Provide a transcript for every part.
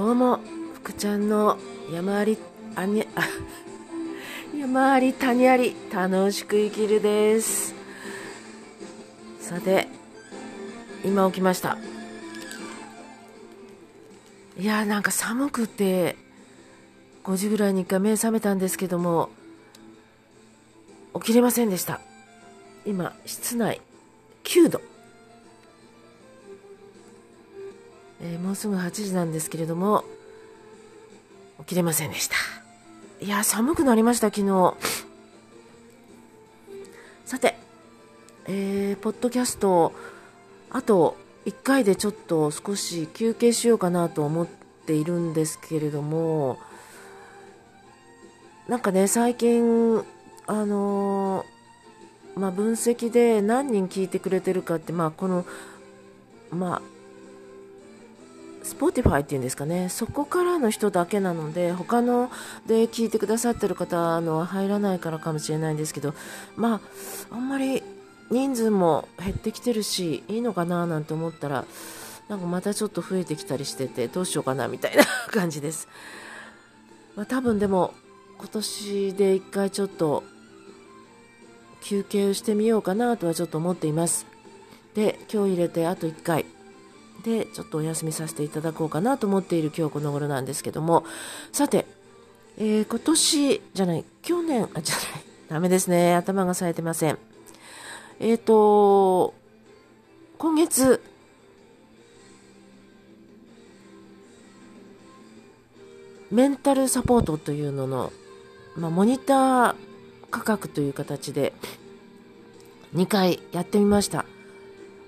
どうも福ちゃんの山ありあにあ 山あり谷あり楽しく生きるです。さて今起きました。いやーなんか寒くて5時ぐらいに1回目覚めたんですけども起きれませんでした。今室内9度。もうすぐ8時なんですけれども起きれませんでした。いや寒くなりました昨日。さてえー、ポッドキャストあと1回でちょっと少し休憩しようかなと思っているんですけれどもなんかね最近あのー、まあ、分析で何人聞いてくれてるかって、まあ、このまあ Spotify っていうんですかね、そこからの人だけなので、他ので聞いてくださってる方のは入らないからかもしれないんですけど、まあ、あんまり人数も減ってきてるし、いいのかななんて思ったら、なんかまたちょっと増えてきたりしてて、どうしようかなみたいな 感じです。まあ、多分でも、今年で一回ちょっと休憩をしてみようかなとはちょっと思っています。で、今日入れてあと1回。でちょっとお休みさせていただこうかなと思っている今日この頃なんですけども。さて、えー、今年じゃない去年あじゃないダメですね。頭が冴えてません。えっ、ー、と今月メンタルサポートというのの、まあ、モニター価格という形で2回やってみました。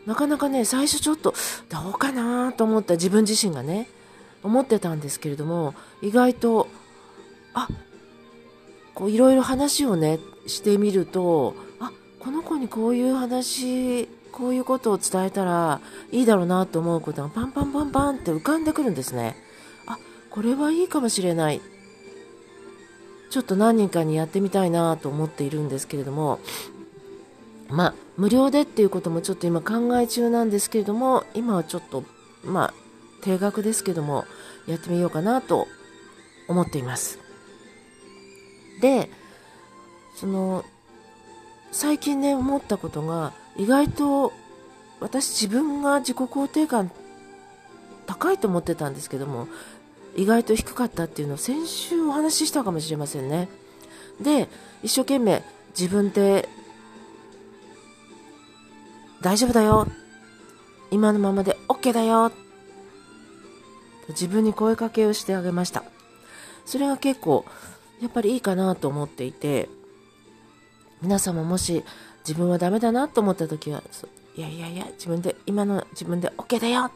なかなかね最初ちょっとどうかなと思った自分自身がね思ってたんですけれども意外とあこういろいろ話をねしてみるとあこの子にこういう話こういうことを伝えたらいいだろうなと思うことがパンパンパンパンって浮かんでくるんですね。あこれはいいかもしれない。ちょっと何人かにやってみたいなと思っているんですけれどもまあ、無料でっていうこともちょっと今考え中なんですけれども、今はちょっと、まあ、定額ですけども、やってみようかなと思っています。で、その、最近ね、思ったことが、意外と私自分が自己肯定感高いと思ってたんですけども、意外と低かったっていうのを先週お話ししたかもしれませんね。で、一生懸命自分で大丈夫だよ。今のままで OK だよ。自分に声かけをしてあげました。それが結構やっぱりいいかなと思っていて皆さんももし自分はダメだなと思った時はいやいやいや自分で今の自分で OK だよ。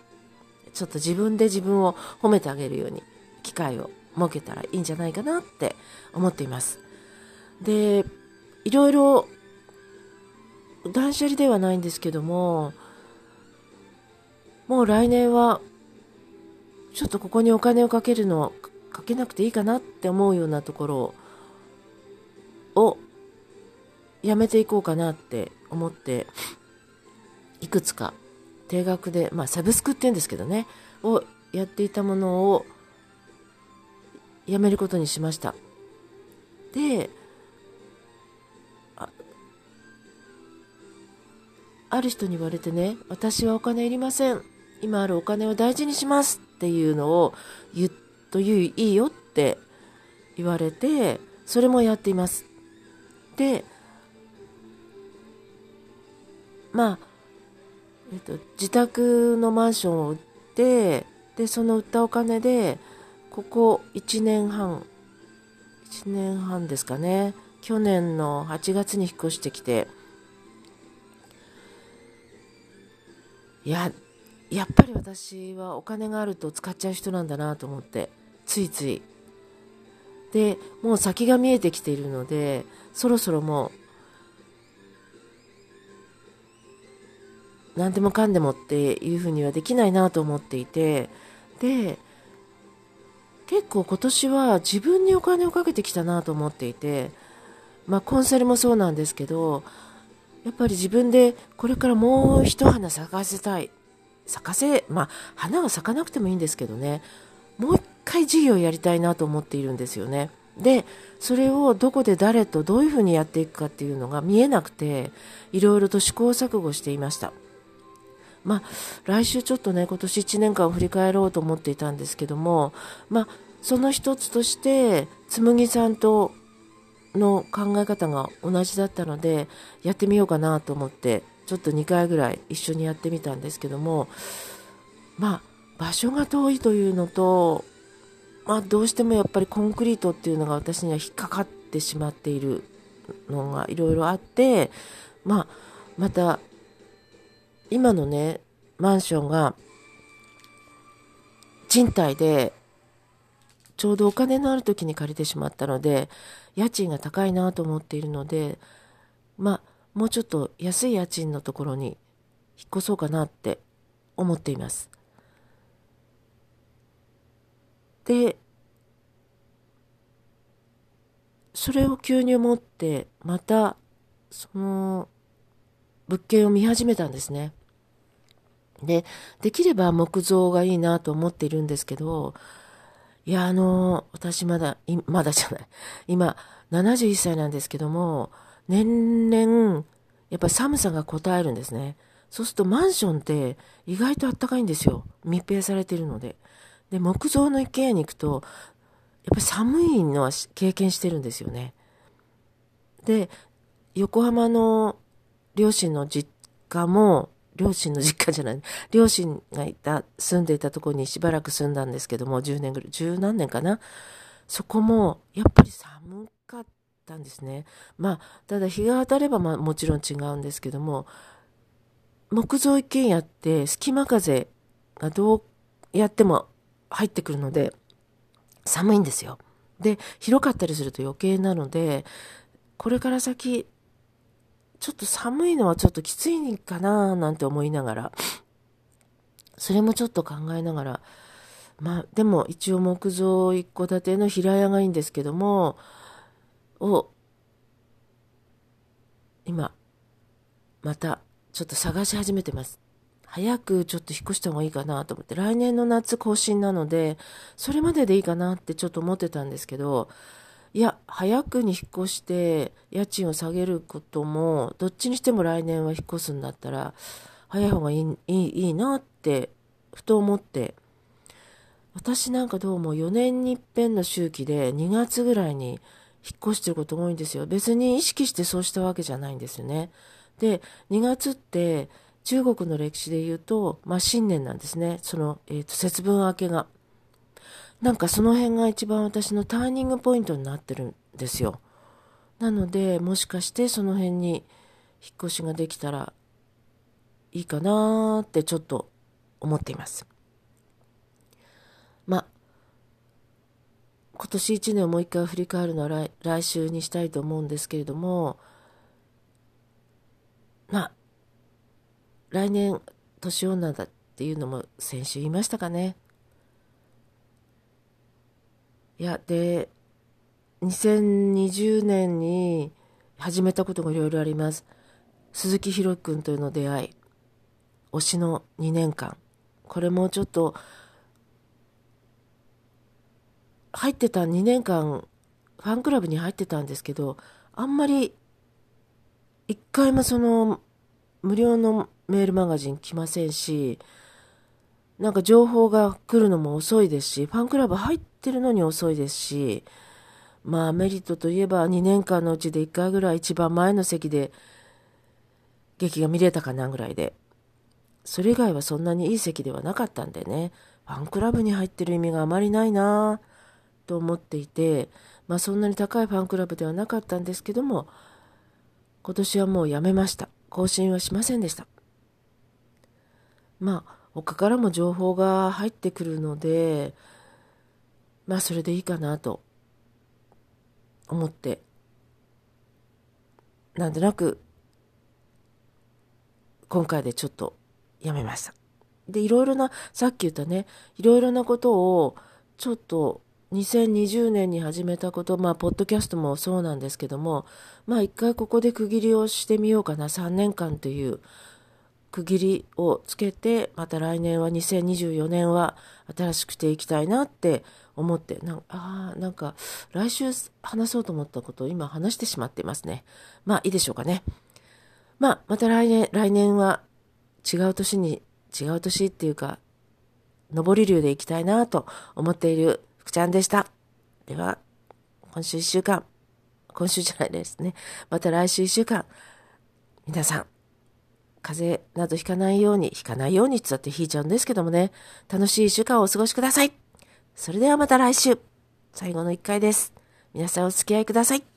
ちょっと自分で自分を褒めてあげるように機会を設けたらいいんじゃないかなって思っています。でいろいろ断捨離ではないんですけどももう来年はちょっとここにお金をかけるのかけなくていいかなって思うようなところをやめていこうかなって思っていくつか定額でまあサブスクって言うんですけどねをやっていたものをやめることにしました。である人に言われてね、私はお金いりません。今あるお金を大事にしますっていうのを言っといいいよって言われて、それもやっています。で、まあ、えっと、自宅のマンションを売って、で、その売ったお金で、ここ1年半、1年半ですかね、去年の8月に引っ越してきて、いややっぱり私はお金があると使っちゃう人なんだなと思ってついつい。でもう先が見えてきているのでそろそろもう何でもかんでもっていうふうにはできないなと思っていてで結構今年は自分にお金をかけてきたなと思っていてまあコンサルもそうなんですけどやっぱり自分でこれからもう一花咲かせたい。咲かせ、まあ、花は咲かなくてもいいんですけどね、もう一回事業やりたいなと思っているんですよね。で、それをどこで誰とどういうふうにやっていくかっていうのが見えなくて、いろいろと試行錯誤していました。まあ、来週ちょっとね、今年1年間を振り返ろうと思っていたんですけども、まあ、その一つとして、つむぎさんとの考え方が同じだったので、やってみようかなと思って、ちょっと2回ぐらい一緒にやってみたんですけども、まあ、場所が遠いというのと、まあ、どうしてもやっぱりコンクリートっていうのが私には引っかかってしまっているのがいろいろあって、まあ、また、今のね、マンションが、賃貸で、ちょうどお金のある時に借りてしまったので、家賃が高いなと思っているので、まあ、もうちょっと安い家賃のところに引っ越そうかなって思っています。で、それを急に思って、また、その、物件を見始めたんですね。で、できれば木造がいいなと思っているんですけど、いや、あの、私まだ、まだじゃない。今、71歳なんですけども、年々、やっぱり寒さが応えるんですね。そうするとマンションって意外と暖かいんですよ。密閉されてるので。で、木造の一軒家に行くと、やっぱり寒いのは経験してるんですよね。で、横浜の両親の実家も、両親の実家じゃない、両親がいた、住んでいたところにしばらく住んだんですけども、10年ぐらい、十何年かな。そこも、やっぱり寒かったんですね。まあ、ただ日が当たれば、まあ、もちろん違うんですけども、木造一軒家って隙間風がどうやっても入ってくるので、寒いんですよ。で、広かったりすると余計なので、これから先、ちょっと寒いのはちょっときついかななんて思いながら、それもちょっと考えながら、まあ、でも一応木造一戸建ての平屋がいいんですけども、を、今、またちょっと探し始めてます。早くちょっと引っ越した方がいいかなと思って、来年の夏更新なので、それまででいいかなってちょっと思ってたんですけど、いや、早くに引っ越して家賃を下げることも、どっちにしても来年は引っ越すんだったら、早い方がいいいいいいなって、ふと思って、私なんかどうも4年に一遍の周期で2月ぐらいに引っ越してること多いんですよ。別に意識してそうしたわけじゃないんですよね。で、2月って、中国の歴史で言うと、まあ、新年なんですね。その、えっ、ー、と、節分明けが。なんかその辺が一番私のターニングポイントになってるんですよ。なので、もしかしてその辺に引っ越しができたらいいかなってちょっと思っています。まあ、今年1年をもう一回振り返るのは来来週にしたいと思うんですけれども、まあ、来年年女だっていうのも先週言いましたかね。いや、で、2020年に始めたことがいろいろあります。鈴木宏君との出会い。推しの2年間。これもちょっと、入ってた2年間、ファンクラブに入ってたんですけど、あんまり、一回もその、無料のメールマガジン来ませんし、なんか情報が来るのも遅いですし、ファンクラブ入ってるのに遅いですし、まあメリットといえば2年間のうちで1回ぐらい一番前の席で劇が見れたかなぐらいで、それ以外はそんなにいい席ではなかったんでね、ファンクラブに入ってる意味があまりないなぁと思っていて、まあそんなに高いファンクラブではなかったんですけども、今年はもうやめました。更新はしませんでした。まあ、他からも情報が入ってくるので、まあ、それでいいかなと思って、なんとなく、今回でちょっとやめました。で、いろいろな、さっき言ったね、いろいろなことを、ちょっと、2020年に始めたこと、まあ、ポッドキャストもそうなんですけども、まあ、一回ここで区切りをしてみようかな、3年間という、区切りをつけて、また来年は2024年は新しくていきたいなって思って、なんあなんか来週話そうと思ったことを今話してしまっていますね。まあいいでしょうかね。まあまた来年、来年は違う年に、違う年っていうか、上り流でいきたいなと思っている福ちゃんでした。では、今週一週間、今週じゃないですね。また来週一週間、皆さん、風邪などひかないように、ひかないようにって言って引いちゃうんですけどもね、楽しい週間をお過ごしください。それではまた来週。最後の一回です。皆さんお付き合いください。